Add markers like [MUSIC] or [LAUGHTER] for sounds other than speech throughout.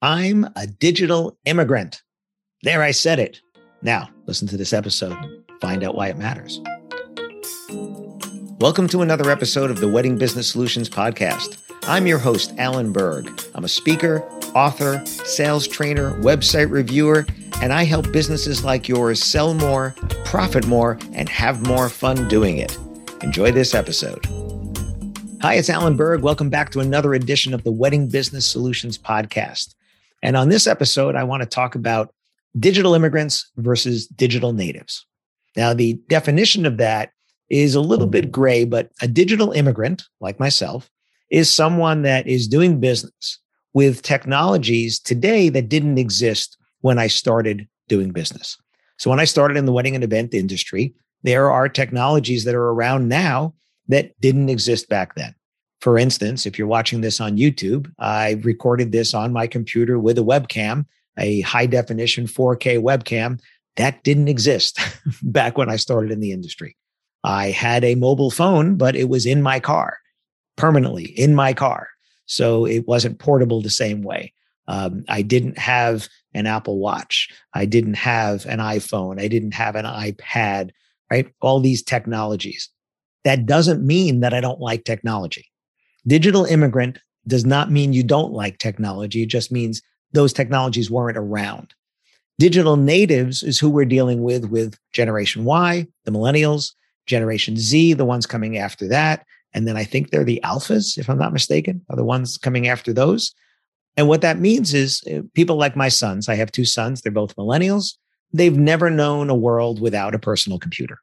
I'm a digital immigrant. There, I said it. Now, listen to this episode, find out why it matters. Welcome to another episode of the Wedding Business Solutions Podcast. I'm your host, Alan Berg. I'm a speaker, author, sales trainer, website reviewer, and I help businesses like yours sell more, profit more, and have more fun doing it. Enjoy this episode. Hi, it's Alan Berg. Welcome back to another edition of the Wedding Business Solutions Podcast. And on this episode, I want to talk about digital immigrants versus digital natives. Now, the definition of that is a little bit gray, but a digital immigrant, like myself, is someone that is doing business with technologies today that didn't exist when I started doing business. So, when I started in the wedding and event industry, there are technologies that are around now that didn't exist back then. For instance, if you're watching this on YouTube, I recorded this on my computer with a webcam, a high definition 4K webcam that didn't exist [LAUGHS] back when I started in the industry. I had a mobile phone, but it was in my car, permanently in my car. So it wasn't portable the same way. Um, I didn't have an Apple Watch. I didn't have an iPhone. I didn't have an iPad, right? All these technologies. That doesn't mean that I don't like technology. Digital immigrant does not mean you don't like technology. It just means those technologies weren't around. Digital natives is who we're dealing with with Generation Y, the millennials, Generation Z, the ones coming after that. And then I think they're the alphas, if I'm not mistaken, are the ones coming after those. And what that means is uh, people like my sons, I have two sons, they're both millennials. They've never known a world without a personal computer.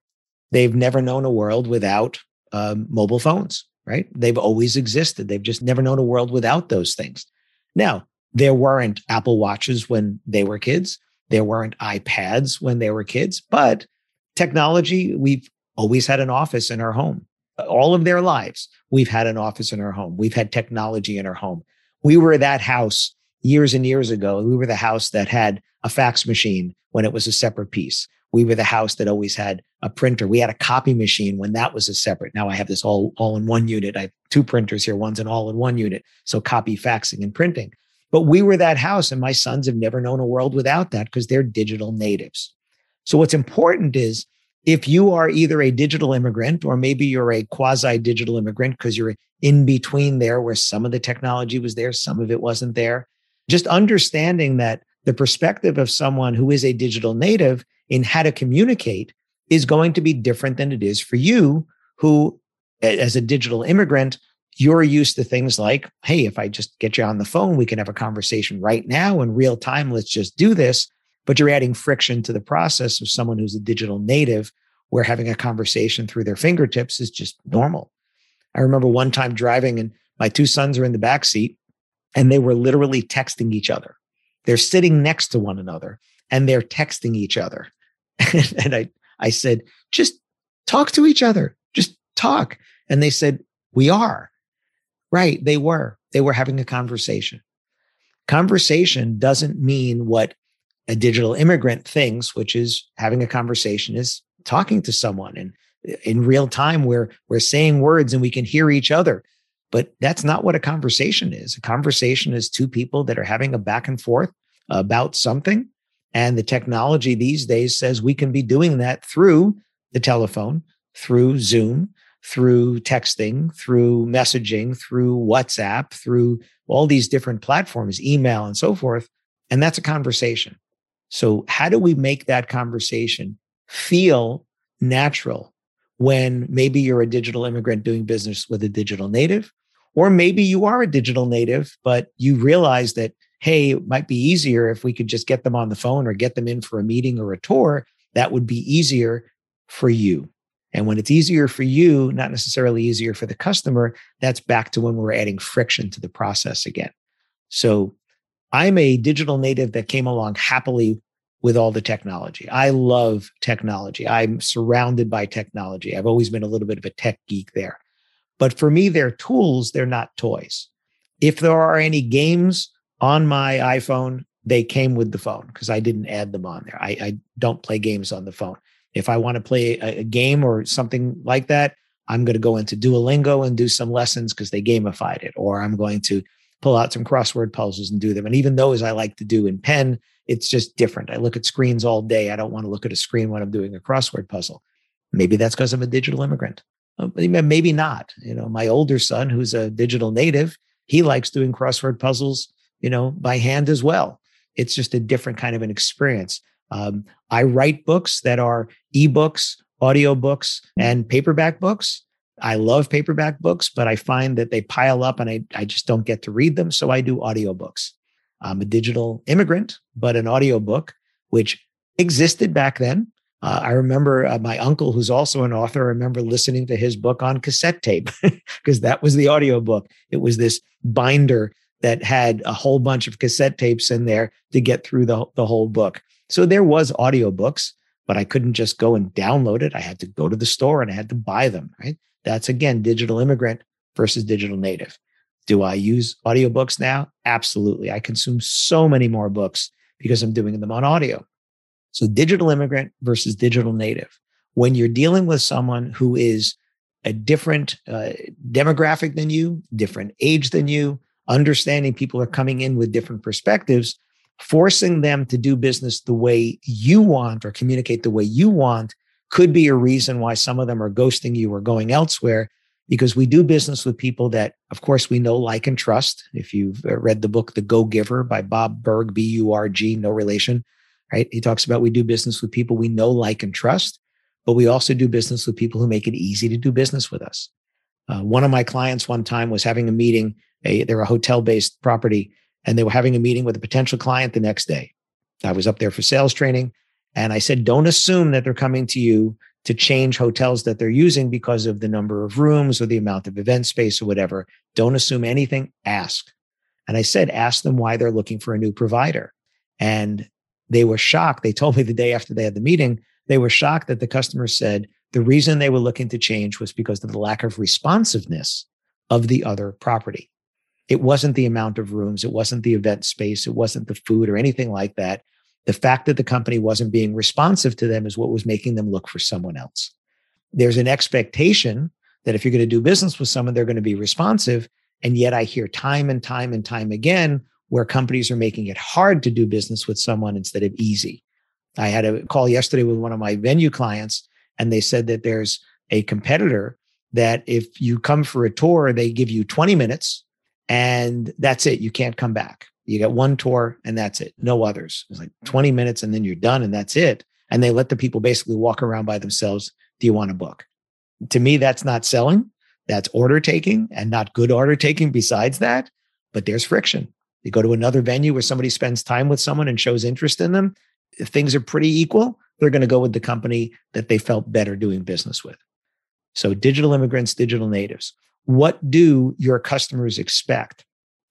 They've never known a world without um, mobile phones right? They've always existed. They've just never known a world without those things. Now, there weren't Apple Watches when they were kids. There weren't iPads when they were kids, but technology, we've always had an office in our home. All of their lives, we've had an office in our home. We've had technology in our home. We were that house years and years ago. We were the house that had a fax machine when it was a separate piece we were the house that always had a printer. We had a copy machine when that was a separate. Now I have this all, all in one unit. I have two printers here. One's an all in one unit. So copy, faxing, and printing. But we were that house, and my sons have never known a world without that because they're digital natives. So what's important is if you are either a digital immigrant or maybe you're a quasi digital immigrant because you're in between there where some of the technology was there, some of it wasn't there, just understanding that the perspective of someone who is a digital native in how to communicate is going to be different than it is for you, who, as a digital immigrant, you're used to things like, hey, if I just get you on the phone, we can have a conversation right now in real time. Let's just do this. But you're adding friction to the process of someone who's a digital native, where having a conversation through their fingertips is just normal. I remember one time driving, and my two sons are in the back seat, and they were literally texting each other. They're sitting next to one another and they're texting each other. [LAUGHS] and I, I said, just talk to each other, just talk. And they said, we are. Right. They were. They were having a conversation. Conversation doesn't mean what a digital immigrant thinks, which is having a conversation is talking to someone. And in real time, we're, we're saying words and we can hear each other. But that's not what a conversation is. A conversation is two people that are having a back and forth about something and the technology these days says we can be doing that through the telephone, through Zoom, through texting, through messaging, through WhatsApp, through all these different platforms, email, and so forth. And that's a conversation. So, how do we make that conversation feel natural when maybe you're a digital immigrant doing business with a digital native? Or maybe you are a digital native, but you realize that, hey, it might be easier if we could just get them on the phone or get them in for a meeting or a tour. That would be easier for you. And when it's easier for you, not necessarily easier for the customer, that's back to when we're adding friction to the process again. So I'm a digital native that came along happily with all the technology. I love technology. I'm surrounded by technology. I've always been a little bit of a tech geek there. But for me, they're tools, they're not toys. If there are any games on my iPhone, they came with the phone because I didn't add them on there. I, I, don't play games on the phone. If I want to play a, a game or something like that, I'm going to go into Duolingo and do some lessons because they gamified it, or I'm going to pull out some crossword puzzles and do them. And even those I like to do in pen it's just different. I look at screens all day. I don't want to look at a screen when I'm doing a crossword puzzle. Maybe that's because I'm a digital immigrant. Uh, maybe not. You know, my older son, who's a digital native, he likes doing crossword puzzles, you know, by hand as well. It's just a different kind of an experience. Um, I write books that are ebooks, audiobooks, and paperback books. I love paperback books, but I find that they pile up and I, I just don't get to read them. So I do audiobooks. I'm a digital immigrant, but an audiobook, which existed back then. Uh, I remember uh, my uncle, who's also an author, I remember listening to his book on cassette tape [LAUGHS] because that was the audiobook. It was this binder that had a whole bunch of cassette tapes in there to get through the, the whole book. So there was audiobooks, but I couldn't just go and download it. I had to go to the store and I had to buy them, right? That's again digital immigrant versus digital native. Do I use audiobooks now? Absolutely. I consume so many more books because I'm doing them on audio. So, digital immigrant versus digital native. When you're dealing with someone who is a different uh, demographic than you, different age than you, understanding people are coming in with different perspectives, forcing them to do business the way you want or communicate the way you want could be a reason why some of them are ghosting you or going elsewhere because we do business with people that, of course, we know, like, and trust. If you've uh, read the book, The Go Giver by Bob Burg, B U R G, no relation, right? He talks about we do business with people we know, like, and trust, but we also do business with people who make it easy to do business with us. Uh, one of my clients one time was having a meeting, a, they're a hotel based property, and they were having a meeting with a potential client the next day. I was up there for sales training. And I said, don't assume that they're coming to you to change hotels that they're using because of the number of rooms or the amount of event space or whatever. Don't assume anything, ask. And I said, ask them why they're looking for a new provider. And they were shocked. They told me the day after they had the meeting, they were shocked that the customer said the reason they were looking to change was because of the lack of responsiveness of the other property. It wasn't the amount of rooms, it wasn't the event space, it wasn't the food or anything like that. The fact that the company wasn't being responsive to them is what was making them look for someone else. There's an expectation that if you're going to do business with someone, they're going to be responsive. And yet I hear time and time and time again where companies are making it hard to do business with someone instead of easy. I had a call yesterday with one of my venue clients, and they said that there's a competitor that if you come for a tour, they give you 20 minutes and that's it. You can't come back. You get one tour and that's it. No others. It's like mm. 20 minutes and then you're done and that's it. And they let the people basically walk around by themselves. Do you want a book? To me, that's not selling. That's order taking and not good order taking besides that. But there's friction. You go to another venue where somebody spends time with someone and shows interest in them. If things are pretty equal, they're going to go with the company that they felt better doing business with. So, digital immigrants, digital natives. What do your customers expect?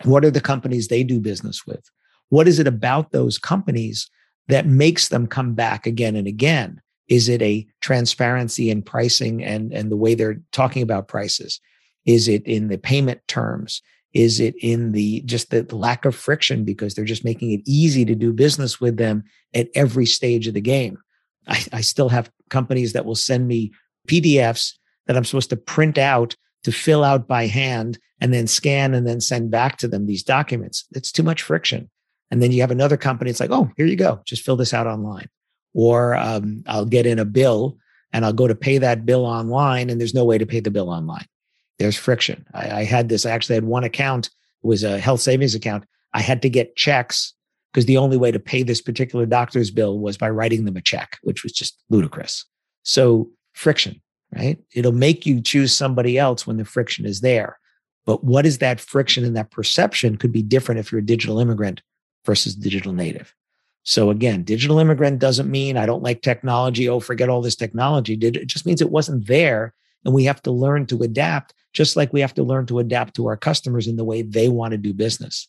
What are the companies they do business with? What is it about those companies that makes them come back again and again? Is it a transparency in pricing and, and the way they're talking about prices? Is it in the payment terms? Is it in the just the, lack of friction because they're just making it easy to do business with them at every stage of the game? I, I still have companies that will send me PDFs that I'm supposed to print out to fill out by hand and then scan and then send back to them these documents. It's too much friction. And then you have another company, it's like, oh, here you go, just fill this out online. Or um, I'll get in a bill and I'll go to pay that bill online, and there's no way to pay the bill online. There's friction. I, I had this, I actually had one account, it was a health savings account. I had to get checks because the only way to pay this particular doctor's bill was by writing them a check, which was just ludicrous. So, friction, right? It'll make you choose somebody else when the friction is there. But what is that friction and that perception could be different if you're a digital immigrant versus digital native. So again, digital immigrant doesn't mean I don't like technology. Oh, forget all this technology. It just means it wasn't there. And we have to learn to adapt, just like we have to learn to adapt to our customers in the way they want to do business.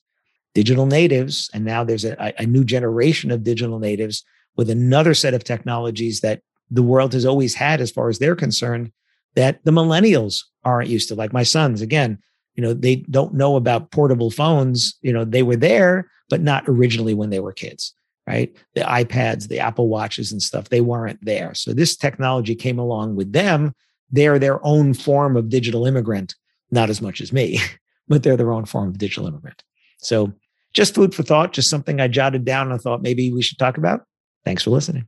Digital natives, and now there's a, a new generation of digital natives with another set of technologies that the world has always had as far as they're concerned that the millennials aren't used to. Like my sons, again, you know, they don't know about portable phones. You know, they were there, but not originally when they were kids right? The iPads, the Apple Watches and stuff, they weren't there. So this technology came along with them. They're their own form of digital immigrant, not as much as me, [LAUGHS] but they're their own form of digital immigrant. So just food for thought, just something I jotted down and I thought maybe we should talk about. Thanks for listening.